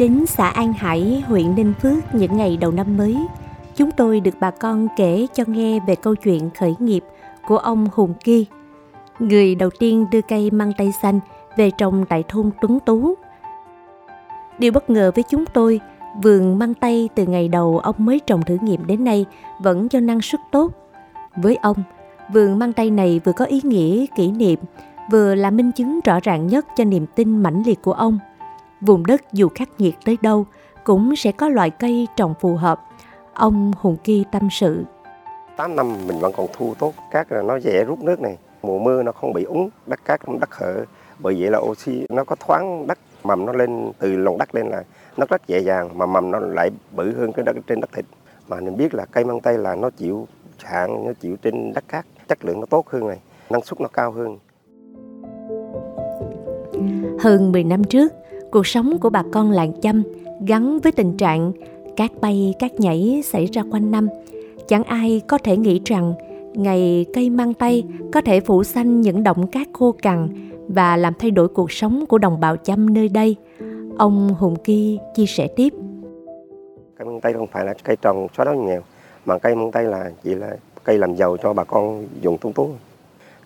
Đến xã An Hải, huyện Ninh Phước những ngày đầu năm mới, chúng tôi được bà con kể cho nghe về câu chuyện khởi nghiệp của ông Hùng Ki, người đầu tiên đưa cây măng tây xanh về trồng tại thôn Tuấn Tú. Điều bất ngờ với chúng tôi, vườn măng tây từ ngày đầu ông mới trồng thử nghiệm đến nay vẫn cho năng suất tốt. Với ông, vườn măng tây này vừa có ý nghĩa kỷ niệm, vừa là minh chứng rõ ràng nhất cho niềm tin mãnh liệt của ông. Vùng đất dù khắc nghiệt tới đâu cũng sẽ có loại cây trồng phù hợp. Ông Hùng Kỳ tâm sự. 8 năm mình vẫn còn thu tốt, cát là nó dễ rút nước này. Mùa mưa nó không bị úng, đất cát không đất hở. Bởi vậy là oxy nó có thoáng đất mầm nó lên từ lòng đất lên là nó rất dễ dàng mà mầm nó lại bự hơn cái đất trên đất thịt. Mà mình biết là cây măng tây là nó chịu hạn, nó chịu trên đất cát, chất lượng nó tốt hơn này, năng suất nó cao hơn. Hơn 10 năm trước, cuộc sống của bà con làng chăm gắn với tình trạng cát bay, cát nhảy xảy ra quanh năm. Chẳng ai có thể nghĩ rằng ngày cây mang tay có thể phủ xanh những động cát khô cằn và làm thay đổi cuộc sống của đồng bào chăm nơi đây. Ông hùng Ki chia sẻ tiếp. Cây mang tây không phải là cây trồng xóa đói nghèo, mà cây mang tây là chỉ là cây làm giàu cho bà con dùng tung tú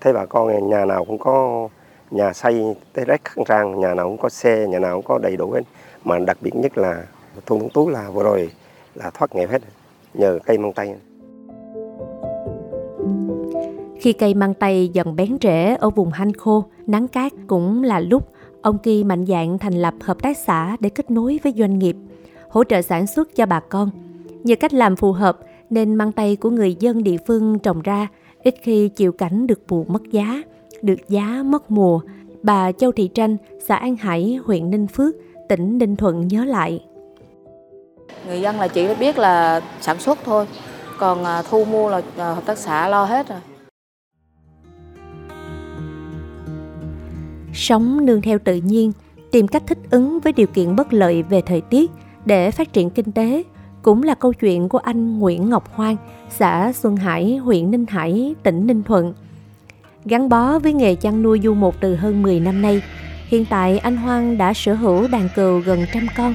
thấy bà con nhà nào cũng có nhà xây tới rất khăn trang nhà nào cũng có xe, nhà nào cũng có đầy đủ hết. Mà đặc biệt nhất là thôn Tuấn Tú là vừa rồi là thoát nghèo hết, nhờ cây măng tây khi cây măng tây dần bén rễ ở vùng hanh khô, nắng cát cũng là lúc ông Kỳ mạnh dạn thành lập hợp tác xã để kết nối với doanh nghiệp, hỗ trợ sản xuất cho bà con. Nhờ cách làm phù hợp nên măng tây của người dân địa phương trồng ra, ít khi chịu cảnh được mùa mất giá được giá mất mùa bà Châu Thị Tranh, xã An Hải, huyện Ninh Phước, tỉnh Ninh Thuận nhớ lại. Người dân là chỉ biết là sản xuất thôi, còn à, thu mua là à, hợp tác xã lo hết rồi. Sống nương theo tự nhiên, tìm cách thích ứng với điều kiện bất lợi về thời tiết để phát triển kinh tế cũng là câu chuyện của anh Nguyễn Ngọc Hoang, xã Xuân Hải, huyện Ninh Hải, tỉnh Ninh Thuận. Gắn bó với nghề chăn nuôi du mục từ hơn 10 năm nay, hiện tại anh Hoang đã sở hữu đàn cừu gần trăm con.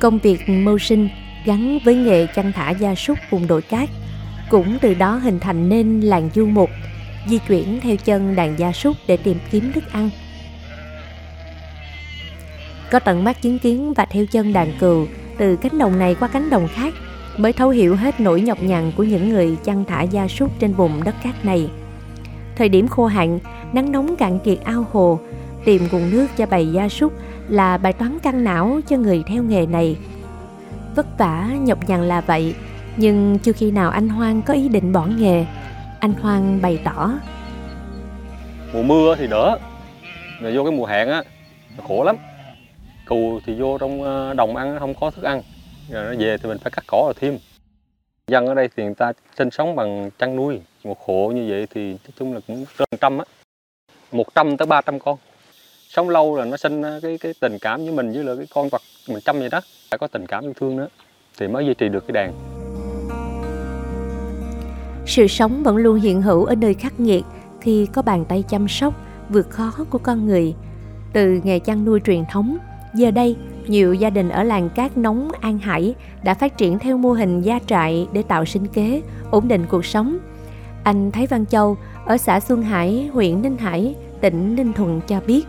Công việc mưu sinh gắn với nghề chăn thả gia súc vùng đồi cát cũng từ đó hình thành nên làng du mục, di chuyển theo chân đàn gia súc để tìm kiếm thức ăn. Có tận mắt chứng kiến và theo chân đàn cừu từ cánh đồng này qua cánh đồng khác mới thấu hiểu hết nỗi nhọc nhằn của những người chăn thả gia súc trên vùng đất cát này. Thời điểm khô hạn, nắng nóng cạn kiệt ao hồ, tìm nguồn nước cho bầy gia súc là bài toán căng não cho người theo nghề này. Vất vả, nhọc nhằn là vậy, nhưng chưa khi nào anh Hoang có ý định bỏ nghề. Anh Hoang bày tỏ. Mùa mưa thì đỡ, rồi vô cái mùa hạn á, khổ lắm. Cù thì vô trong ờ, đồng ăn không có thức ăn, rồi nó về thì mình phải cắt cỏ rồi thêm. Dân ở đây thì người ta sinh sống bằng chăn nuôi, một hộ như vậy thì nói chung là cũng trên trăm á, một trăm tới ba trăm con. Sống lâu là nó sinh cái cái tình cảm với mình với là cái con vật mình chăm vậy đó, phải có tình cảm yêu thương nữa thì mới duy trì được cái đàn. Sự sống vẫn luôn hiện hữu ở nơi khắc nghiệt khi có bàn tay chăm sóc vượt khó của con người. Từ nghề chăn nuôi truyền thống, giờ đây nhiều gia đình ở làng cát nóng An Hải đã phát triển theo mô hình gia trại để tạo sinh kế, ổn định cuộc sống. Anh Thái Văn Châu ở xã Xuân Hải, huyện Ninh Hải, tỉnh Ninh Thuận cho biết.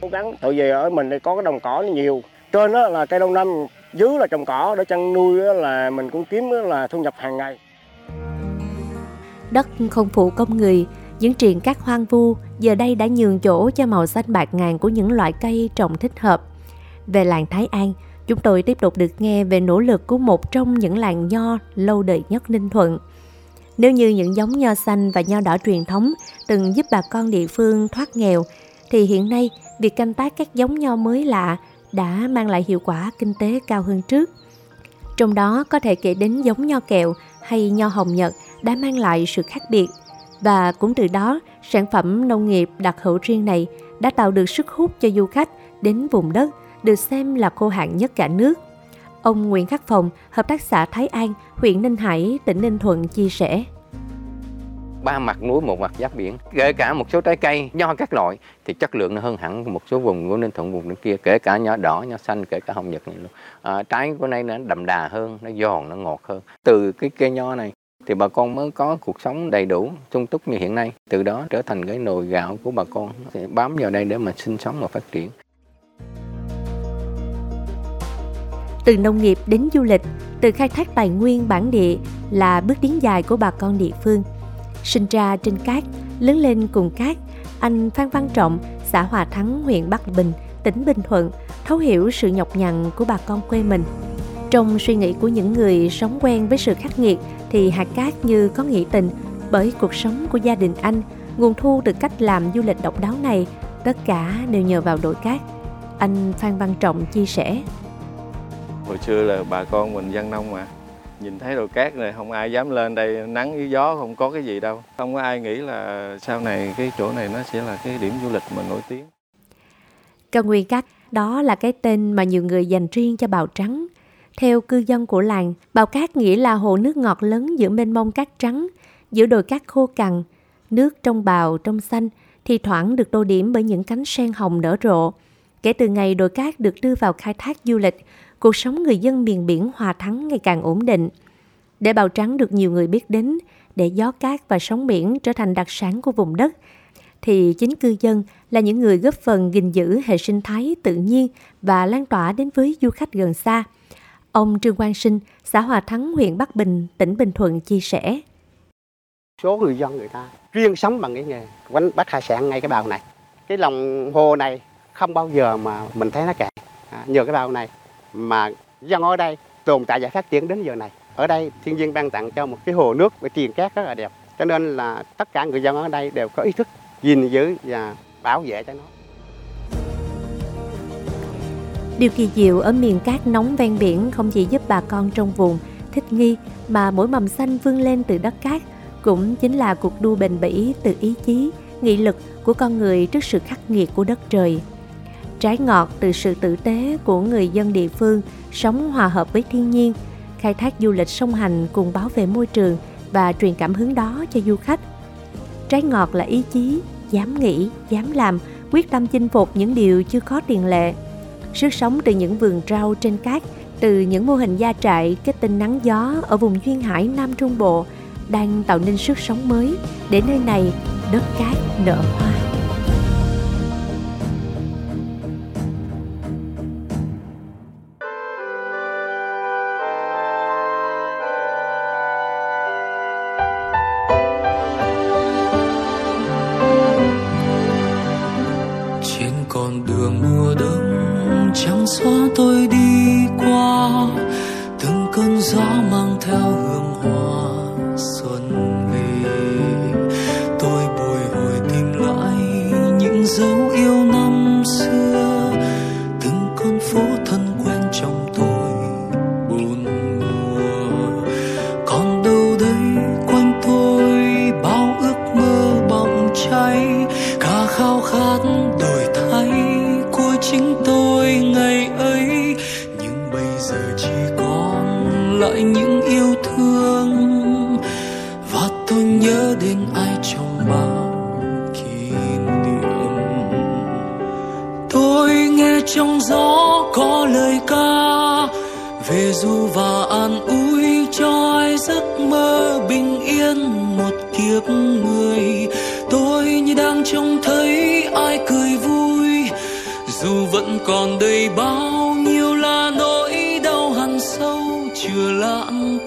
Cố gắng, tại vì ở mình có cái đồng cỏ nhiều. Trên đó là cây đông năm, dưới là trồng cỏ để chăn nuôi là mình cũng kiếm là thu nhập hàng ngày. Đất không phụ công người, những triền cát hoang vu giờ đây đã nhường chỗ cho màu xanh bạc ngàn của những loại cây trồng thích hợp. Về làng Thái An, chúng tôi tiếp tục được nghe về nỗ lực của một trong những làng nho lâu đời nhất Ninh Thuận. Nếu như những giống nho xanh và nho đỏ truyền thống từng giúp bà con địa phương thoát nghèo, thì hiện nay việc canh tác các giống nho mới lạ đã mang lại hiệu quả kinh tế cao hơn trước. Trong đó có thể kể đến giống nho kẹo hay nho hồng nhật đã mang lại sự khác biệt và cũng từ đó sản phẩm nông nghiệp đặc hữu riêng này đã tạo được sức hút cho du khách đến vùng đất được xem là khô hạn nhất cả nước. Ông Nguyễn Khắc Phòng, Hợp tác xã Thái An, huyện Ninh Hải, tỉnh Ninh Thuận chia sẻ. ba mặt núi một mặt giáp biển kể cả một số trái cây nho các loại thì chất lượng nó hơn hẳn một số vùng của ninh thuận vùng bên kia kể cả nho đỏ nho xanh kể cả hồng nhật này luôn à, trái của này nó đậm đà hơn nó giòn nó ngọt hơn từ cái cây nho này thì bà con mới có cuộc sống đầy đủ sung túc như hiện nay từ đó trở thành cái nồi gạo của bà con thì bám vào đây để mà sinh sống và phát triển từ nông nghiệp đến du lịch, từ khai thác tài nguyên bản địa là bước tiến dài của bà con địa phương. Sinh ra trên cát, lớn lên cùng cát, anh phan văn trọng, xã hòa thắng, huyện bắc bình, tỉnh bình thuận, thấu hiểu sự nhọc nhằn của bà con quê mình. Trong suy nghĩ của những người sống quen với sự khắc nghiệt thì hạt cát như có nghĩa tình bởi cuộc sống của gia đình anh, nguồn thu từ cách làm du lịch độc đáo này, tất cả đều nhờ vào đội cát. Anh phan văn trọng chia sẻ hồi xưa là bà con mình dân nông mà. Nhìn thấy đồi cát này không ai dám lên đây nắng với gió không có cái gì đâu. Không có ai nghĩ là sau này cái chỗ này nó sẽ là cái điểm du lịch mà nổi tiếng. Cao nguyên cát đó là cái tên mà nhiều người dành riêng cho bào trắng. Theo cư dân của làng, bào cát nghĩa là hồ nước ngọt lớn giữa mênh mông cát trắng, giữa đồi cát khô cằn, nước trong bào trong xanh, thì thoảng được tô điểm bởi những cánh sen hồng nở rộ. Kể từ ngày đồi cát được đưa vào khai thác du lịch, cuộc sống người dân miền biển Hòa Thắng ngày càng ổn định. Để bào trắng được nhiều người biết đến, để gió cát và sóng biển trở thành đặc sản của vùng đất, thì chính cư dân là những người góp phần gìn giữ hệ sinh thái tự nhiên và lan tỏa đến với du khách gần xa. Ông Trương Quang Sinh, xã Hòa Thắng, huyện Bắc Bình, tỉnh Bình Thuận chia sẻ. Số người dân người ta chuyên sống bằng cái nghề đánh bắt hải sản ngay cái bào này. Cái lòng hồ này không bao giờ mà mình thấy nó cạn. À, nhờ cái bao này mà dân ở đây tồn tại và phát triển đến giờ này. Ở đây thiên nhiên ban tặng cho một cái hồ nước với triền cát rất là đẹp. Cho nên là tất cả người dân ở đây đều có ý thức gìn giữ và bảo vệ cho nó. Điều kỳ diệu ở miền cát nóng ven biển không chỉ giúp bà con trong vùng thích nghi mà mỗi mầm xanh vươn lên từ đất cát cũng chính là cuộc đua bền bỉ từ ý chí, nghị lực của con người trước sự khắc nghiệt của đất trời. Trái ngọt từ sự tử tế của người dân địa phương sống hòa hợp với thiên nhiên, khai thác du lịch song hành cùng bảo vệ môi trường và truyền cảm hứng đó cho du khách. Trái ngọt là ý chí, dám nghĩ, dám làm, quyết tâm chinh phục những điều chưa có tiền lệ – sức sống từ những vườn rau trên cát, từ những mô hình gia trại kết tinh nắng gió ở vùng duyên hải Nam Trung Bộ đang tạo nên sức sống mới để nơi này đất cát nở hoa. Lại những yêu thương. Và tôi nhớ đến ai trong bao kỷ niệm. Tôi nghe trong gió có lời ca, về du và an ủi cho ai giấc mơ bình yên một kiếp người. Tôi như đang trông thấy ai cười vui, dù vẫn còn đầy bao chưa lãng